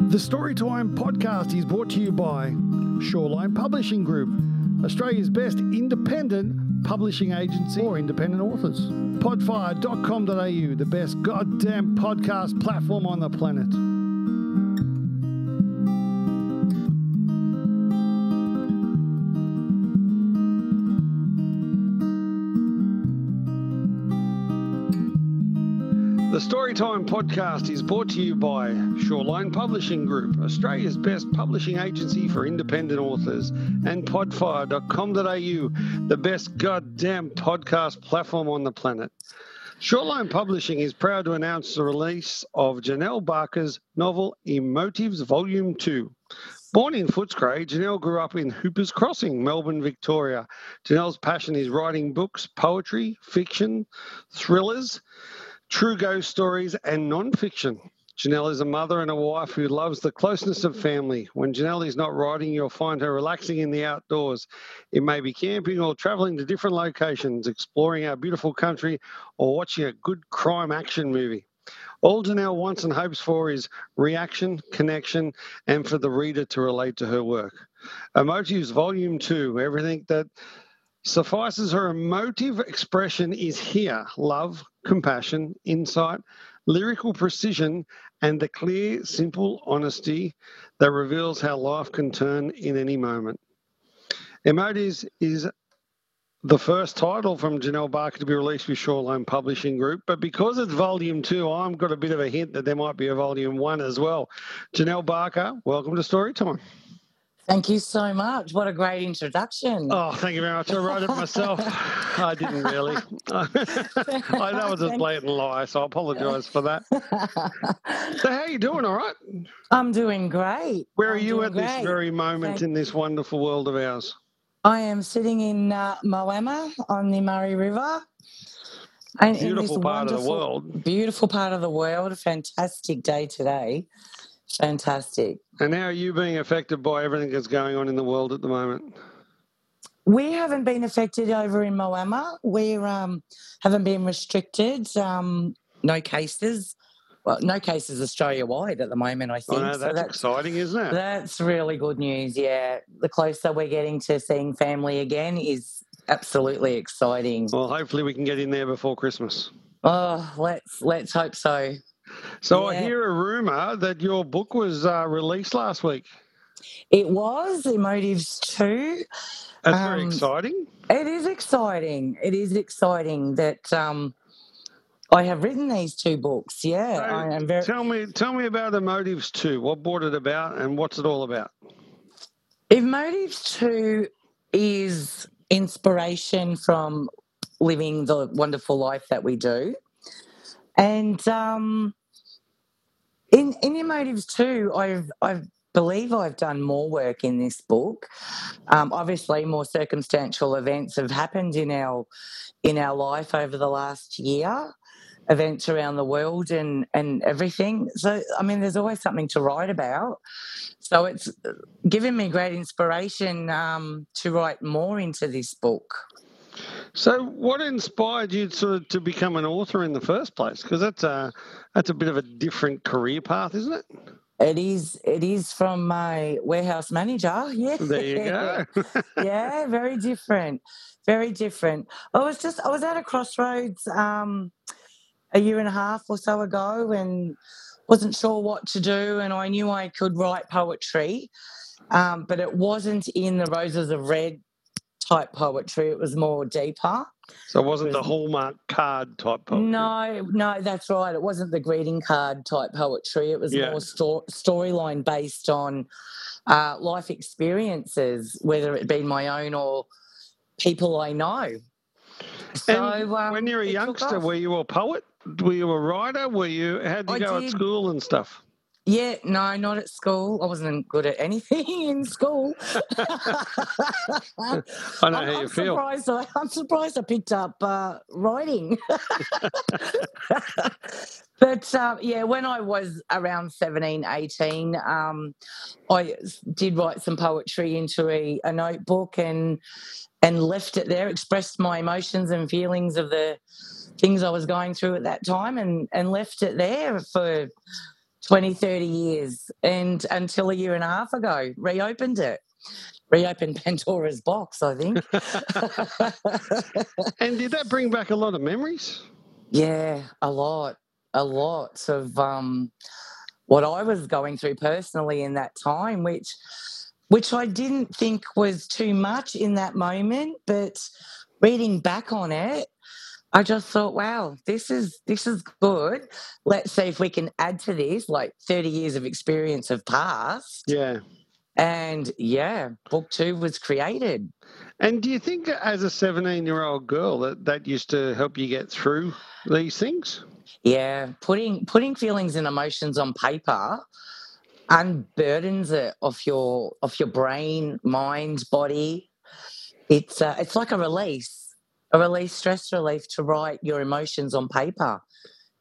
The Storytime podcast is brought to you by Shawline Publishing Group, Australia's best independent publishing agency for independent authors. Podfire.com.au, the best goddamn podcast platform on the planet. Storytime podcast is brought to you by Shawline Publishing Group, Australia's best publishing agency for independent authors, and podfire.com.au, the best goddamn podcast platform on the planet. Shawline Publishing is proud to announce the release of Janelle Barker's novel Emotives Volume 2. Born in Footscray, Janelle grew up in Hoppers Crossing, Melbourne, Victoria. Janelle's passion is writing books, poetry, fiction, thrillers true ghost stories, and non-fiction. Janelle is a mother and a wife who loves the closeness of family. When Janelle is not writing, you'll find her relaxing in the outdoors. It may be camping or traveling to different locations, exploring our beautiful country, or watching a good crime action movie. All Janelle wants and hopes for is reaction, connection, and for the reader to relate to her work. Emotives Volume 2, everything that suffices her emotive expression is here love, compassion, insight, lyrical precision, and the clear, simple honesty that reveals how life can turn in any moment. Emotives is the first title from Janelle Barker to be released with Shawline Publishing Group, but because it's volume two, I've got a bit of a hint that there might be a volume one as well. Janelle Barker, welcome to Storytime. Thank you so much. What a great introduction. Oh, thank you very much. I wrote it myself. I didn't really. I, that was a blatant lie, so I apologise for that. so, how are you doing? All right? I'm doing great. Where are I'm you at this very moment in this wonderful world of ours? I am sitting in uh, Moama on the Murray River. And Beautiful part of the world. Beautiful part of the world. A fantastic day today. Fantastic. And how are you being affected by everything that's going on in the world at the moment? We haven't been affected over in Moama. We um, haven't been restricted. Um, no cases. Well, no cases Australia wide at the moment, I think. know So that's exciting, isn't it? That's really good news. Yeah, the closer we're getting to seeing family again is absolutely exciting. Well, hopefully we can get in there before Christmas. Oh, let's let's hope so. So I hear a rumor that your book was uh, released last week. It was Emotives two. That's very Um, exciting. It is exciting. It is exciting that um, I have written these two books. Yeah, So, I am very. Tell me, tell me about the motives too. What brought it about, and what's it all about? Emotives two is inspiration from living the wonderful life that we do. And um, in in Emotives too, I've I've believe I've done more work in this book. Um, obviously, more circumstantial events have happened in our in our life over the last year, events around the world and and everything. So, I mean, there's always something to write about. So it's given me great inspiration um, to write more into this book. So, what inspired you sort of to become an author in the first place? Because that's a that's a bit of a different career path, isn't it? It is. It is from my warehouse manager. Yeah. There you go. yeah, very different. Very different. I was just. I was at a crossroads um, a year and a half or so ago, and wasn't sure what to do. And I knew I could write poetry, um, but it wasn't in the roses of red type poetry. It was more deeper. so, it wasn't the Hallmark card type poetry. No, no, that's right. It wasn't the greeting card type poetry. It was Yeah. more sto- storyline based on uh, life experiences, whether it be my own or people I know. So um, when you're a youngster, were you a poet? Were you a writer? Were you? How'd you I go at school and stuff? Yeah, no, not at school. I wasn't good at anything in school. I know I'm, how you I'm feel. surprised. I, I'm surprised I picked up uh, writing. but uh, yeah, when I was around 17, 18, um, I did write some poetry into a, a notebook and and left it there. Expressed my emotions and feelings of the things I was going through at that time, and and left it there for 20, 30 years. And until a year and a half ago, reopened it. Reopened Pandora's box, I think. and did that bring back a lot of memories? Yeah, a lot. A lot of um, what I was going through personally in that time, which which I didn't think was too much in that moment, but reading back on it, I just thought, wow, this is this is good. Let's see if we can add to this. Like thirty years of experience have passed. Yeah. And yeah, book two was created. And do you think, as a seventeen-year-old girl, that that used to help you get through these things? Yeah, putting putting feelings and emotions on paper unburdens it off your off your brain, mind, body. It's uh, it's like a release, a release, stress relief to write your emotions on paper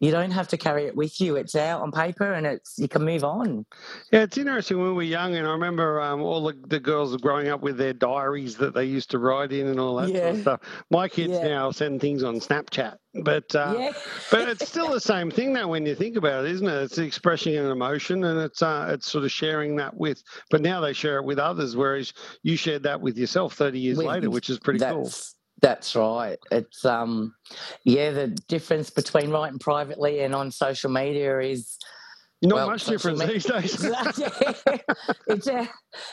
you don't have to carry it with you. It's out on paper and it's you can move on. Yeah, it's interesting when we were young, and I remember um, all the, the girls growing up with their diaries that they used to write in and all that yeah. sort of stuff. My kids yeah. now send things on Snapchat, but uh, yeah. but it's still the same thing now when you think about it, isn't it? It's expressing an emotion and it's uh, it's sort of sharing that with. But now they share it with others, whereas you shared that with yourself thirty years with, later, which is pretty cool. That's right. It's um, yeah. The difference between writing privately and on social media is not well, much difference media. these days. it's uh,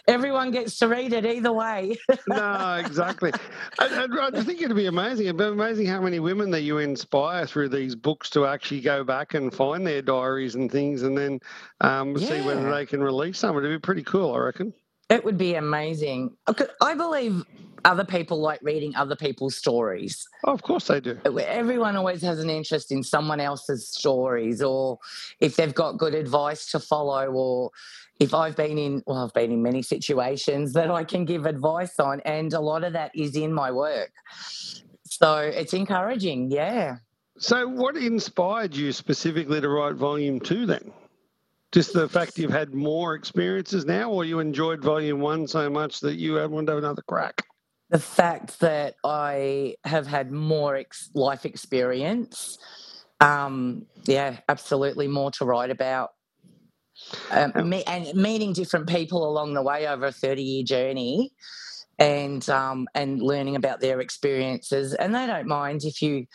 everyone gets to read it either way. no, exactly. I, I, I, think it'd be amazing. It'd be amazing how many women that you inspire through these books to actually go back and find their diaries and things, and then um, yeah. see whether they can release some. It'd be pretty cool, I reckon. It would be amazing. I believe other people like reading other people's stories. Oh, of course they do. Everyone always has an interest in someone else's stories, or if they've got good advice to follow, or if I've been in, well, I've been in many situations that I can give advice on, and a lot of that is in my work. So it's encouraging, yeah. So, what inspired you specifically to write volume two then? Just the fact you've had more experiences now, or you enjoyed volume one so much that you wanted to have another crack? The fact that I have had more ex- life experience. Um, yeah, absolutely more to write about. Um, me- and meeting different people along the way over a 30 year journey and um, and learning about their experiences. And they don't mind if you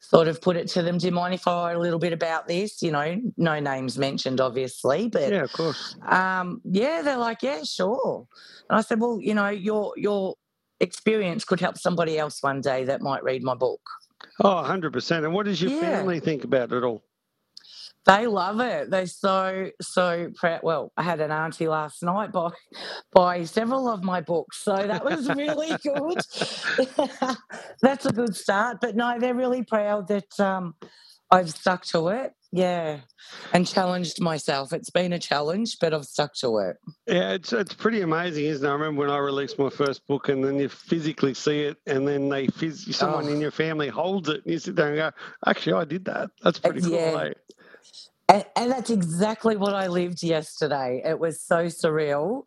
sort of put it to them, do you mind if I write a little bit about this? You know, no names mentioned, obviously, but yeah, of course. Um, yeah, they're like, yeah, sure. And I said, well, you know, you're you're experience could help somebody else one day that might read my book. Oh, 100%. And what does your yeah. family think about it all? They love it. They're so so proud. Well, I had an auntie last night buy buy several of my books, so that was really good. That's a good start. But no, they're really proud that um, I've stuck to it. Yeah, and challenged myself. It's been a challenge, but I've stuck to it. Yeah, it's it's pretty amazing, isn't it? I remember when I released my first book, and then you physically see it, and then they phys- someone oh. in your family holds it, and you sit there and go, "Actually, I did that. That's pretty cool." Yeah. Eh? And, and that's exactly what I lived yesterday. It was so surreal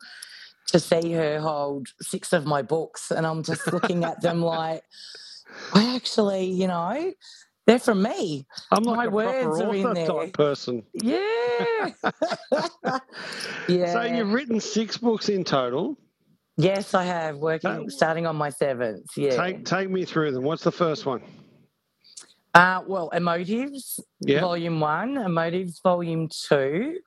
to see her hold six of my books, and I'm just looking at them like, I actually, you know, they're from me. I'm like My a words are in there. type person. Yeah. yeah. So you've written six books in total. Yes, I have. Working, starting on my seventh. Yeah. Take take me through them. What's the first one? Uh, well, Emotives, yeah. Volume One, Emotives, Volume Two.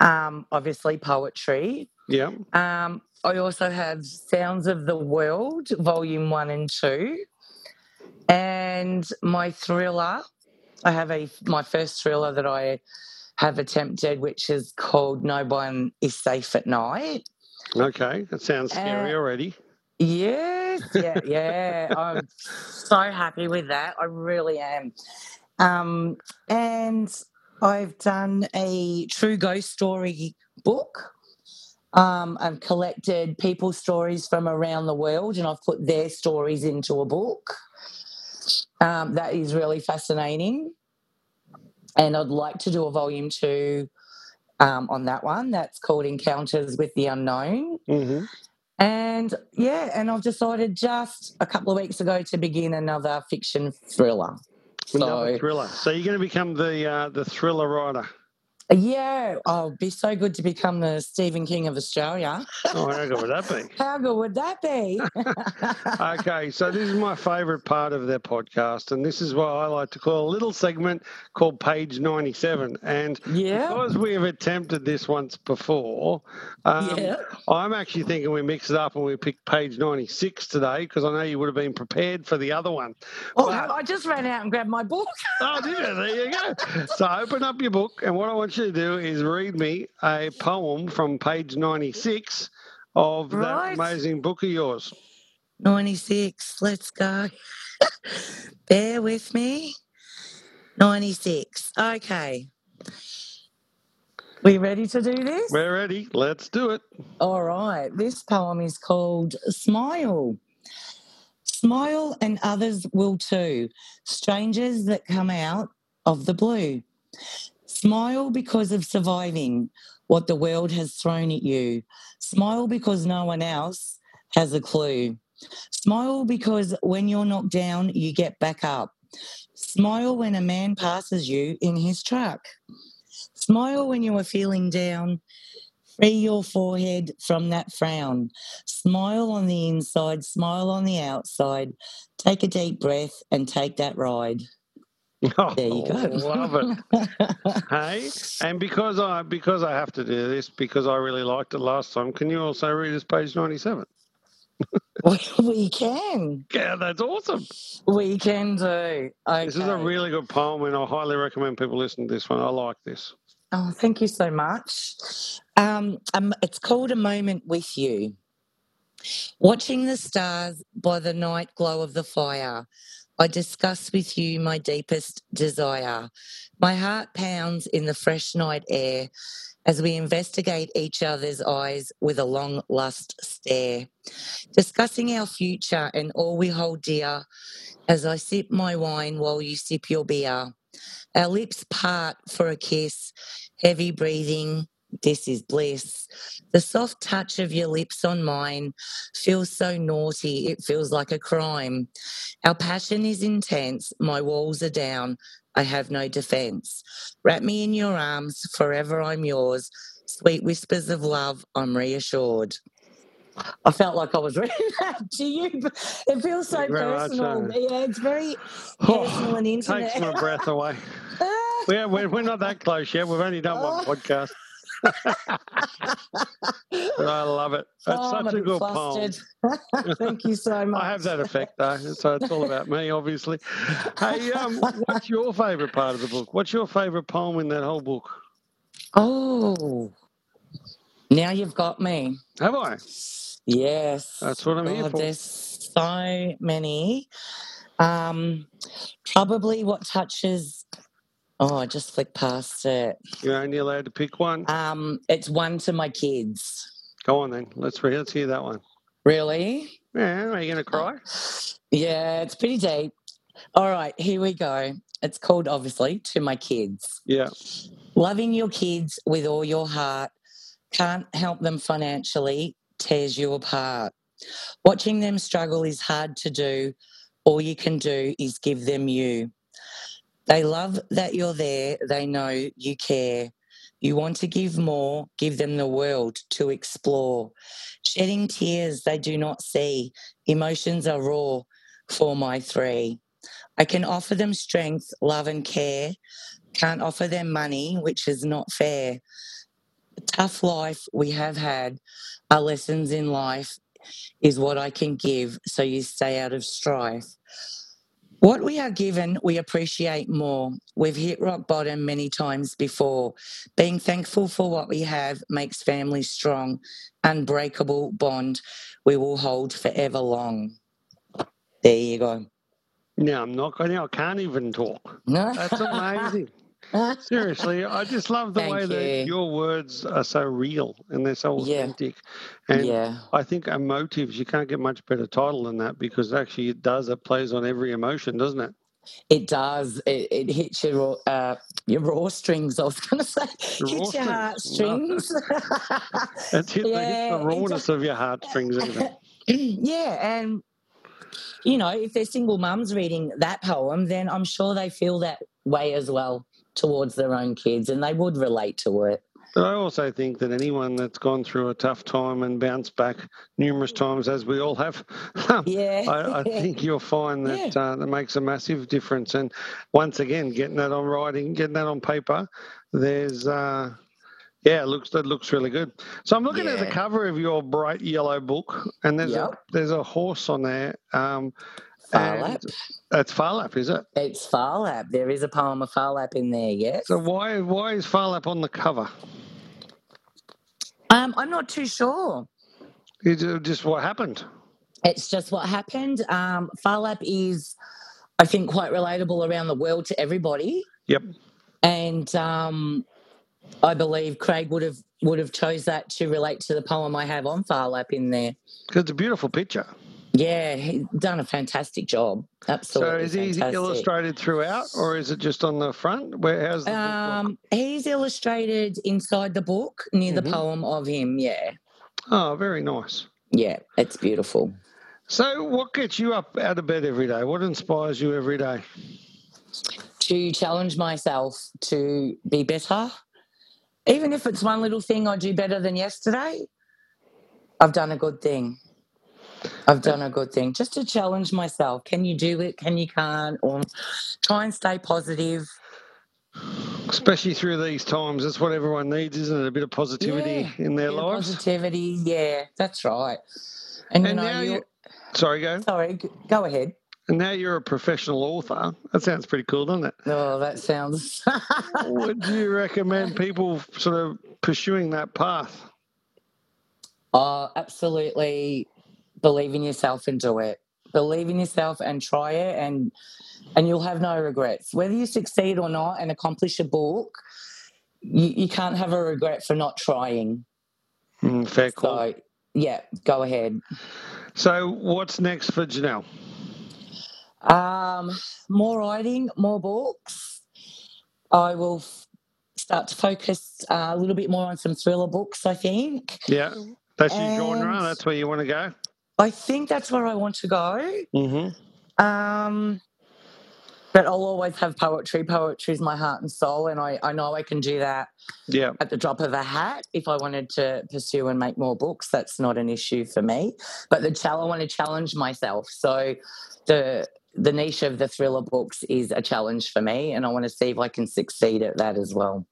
Um, obviously, poetry. Yeah. Um, I also have Sounds of the World, Volume One and Two. And my thriller, I have a my first thriller that I have attempted, which is called No One Is Safe at Night. Okay, that sounds scary uh, already. Yes, yeah, yeah. I'm so happy with that. I really am. Um, and I've done a true ghost story book. Um, I've collected people's stories from around the world and I've put their stories into a book. Um, that is really fascinating. And I'd like to do a volume two um, on that one. That's called Encounters with the Unknown. Mm-hmm. And yeah, and I've decided just a couple of weeks ago to begin another fiction thriller. Another so, thriller. So you're going to become the uh, the thriller writer. Yeah, oh, it'd be so good to become the Stephen King of Australia. Oh, how good would that be? How good would that be? Okay, so this is my favourite part of their podcast, and this is what I like to call a little segment called Page 97. And yeah. because we have attempted this once before, um, Yeah. I'm actually thinking we mix it up and we pick page 96 today because I know you would have been prepared for the other one. Oh, But- I just ran out and grabbed my book. Oh, did you? There you go. So open up your book, and what I want you to do is read me a poem from page 96 of Right. that amazing book of yours. 96, let's go. Bear with me. 96. Okay. We ready to do this? We're ready. Let's do it. All right. This poem is called Smile. Smile and others will too. Strangers that come out of the blue. Smile because of surviving what the world has thrown at you. Smile because no one else has a clue. Smile because when you're knocked down, you get back up. Smile when a man passes you in his truck. Smile when you are feeling down. Free your forehead from that frown. Smile on the inside, smile on the outside. Take a deep breath and take that ride. Oh, There you go. Love it. Hey, and because I because I have to do this because I really liked it last time. Can you also read us page 97? we can. Yeah, that's awesome. We can do. Okay. This is a really good poem, and I highly recommend people listen to this one. I like this. Oh, thank you so much. Um, um, it's called A Moment with You. Watching the stars by the night glow of the fire, I discuss with you my deepest desire. My heart pounds in the fresh night air as we investigate each other's eyes with a long lust stare. Discussing our future and all we hold dear as I sip my wine while you sip your beer. Our lips part for a kiss, heavy breathing. This is bliss. The soft touch of your lips on mine feels so naughty, it feels like a crime. Our passion is intense, my walls are down, I have no defense. Wrap me in your arms, forever I'm yours. Sweet whispers of love, I'm reassured. I felt like I was reading that to you. It feels so Very personal. so. Yeah, it's very personal and intimate. Takes my breath away. Ah. We're, we're, we're not that close yet. We've only done one Oh. podcast. I love it. That's Oh, such a good poem. Thank you so much. I have that effect though, so it's all about me, obviously. Hey, um, what's your favourite part of the book? What's your favourite poem in that whole book? Oh, now you've got me. Have I? Yes. That's what I'm here for. There's so many. Um, probably what touches. Oh, I just flicked past it. You're only allowed to pick one. Um, it's one to my kids. Go on then. Let's read. Let's hear that one. Really? Yeah, are you going to cry? Yeah, it's pretty deep. All right, here we go. It's called obviously to my kids. Yeah. Loving your kids with all your heart can't help them financially, tears you apart. Watching them struggle is hard to do. All you can do is give them you. They love that you're there, they know you care. You want to give more, give them the world to explore. Shedding tears they do not see, emotions are raw for my three. I can offer them strength, love, and care can't offer them money, which is not fair. The tough life we have had, our lessons in life is what I can give so you stay out of strife. What we are given, we appreciate more. We've hit rock bottom many times before. Being thankful for what we have makes families strong. Unbreakable bond we will hold forever long. There you go. Now I'm not going. I can't even talk. No. That's amazing. Seriously, I just love the Thank way that your words are so real and they're so Yeah. authentic. And yeah. I think emotives, you can't get much better title than that because actually it does, it plays on every emotion, doesn't it? It does. It, it hits your raw- uh, your raw strings. I was going to say Your hits your raw heartstrings. It's hit, Yeah, the rawness of your heartstrings even. yeah, and you know, if they're single mums reading that poem, then I'm sure they feel that way as well towards their own kids and they would relate to it. But I also think that anyone that's gone through a tough time and bounced back numerous times, as we all have, um, Yeah. I, I think you'll find that uh, that makes a massive difference. And once again, getting that on writing, getting that on paper, there's. Uh, yeah, it looks that looks really good. So I'm looking at the cover of your bright yellow book, and there's a there's a horse on there. Um, Phar Lap. That's Phar Lap, is it? It's Phar Lap. There is a poem of Phar Lap in there, yes. So why why is Phar Lap on the cover? Um, I'm not too sure. Is it just what happened? It's just what happened. Um, Phar Lap is, I think, quite relatable around the world to everybody. Yep. And um, I believe Craig would have would have chose that to relate to the poem I have on Phar Lap in there. Because it's a beautiful picture. Yeah, he's done a fantastic job. Absolutely. so is he fantastic. illustrated throughout, or is it just on the front? Where how's the book? Um, he's illustrated inside the book near Mhm. the poem of him. Yeah, Oh, very nice. yeah, it's beautiful. So, what gets you up out of bed every day? What inspires you every day? To challenge myself to be better, even if it's one little thing I do better than yesterday, I've done a good thing. I've done a good thing just to challenge myself. Can you do it? Can you can't? Or try and stay positive. Especially through these times, that's what everyone needs, isn't it? A bit of positivity Yeah, in their lives. Positivity, yeah, that's right. And, you know, now you you- Sorry, go. sorry, go ahead. And now you're a professional author. That sounds pretty cool, doesn't it? Oh, that sounds. Would you recommend people sort of pursuing that path? oh, absolutely. Believe in yourself and do it. Believe in yourself and try it, and and you'll have no regrets. Whether you succeed or not and accomplish a book, you, you can't have a regret for not trying. Mm, fair call. So, yeah, go ahead. So, what's next for Janelle? Um, more writing, more books. I will f- start to focus uh, a little bit more on some thriller books. I think. Yeah, that's your genre. That's where you want to go. I think that's where I want to go. Mm-hmm. Um, but I'll always have poetry. Poetry is my heart and soul, and I, I know I can do that Yeah. at the drop of a hat. If I wanted to pursue and make more books, that's not an issue for me. But the challenge, I want to challenge myself. So the the niche of the thriller books is a challenge for me, and I want to see if I can succeed at that as well.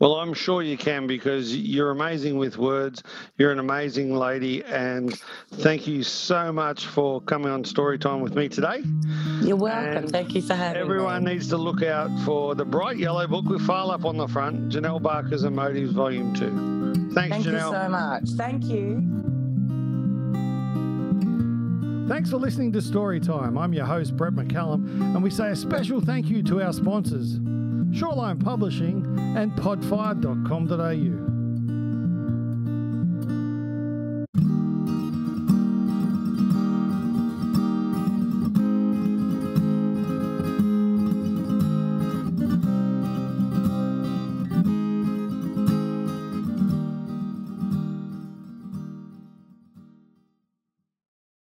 Well, I'm sure you can because you're amazing with words. You're an amazing lady, and thank you so much for coming on Storytime with me today. You're welcome. And Thank you for having Everyone me. needs to look out for the bright yellow book with Phar Lap on the front, Janelle Barker's Emotives Volume 2. Thanks, Thank you Janelle. so much. Thank you. Thanks for listening to Storytime. I'm your host, Brett McCallum, and we say a special thank you to our sponsors, Shawline Publishing and Podfire.com.au.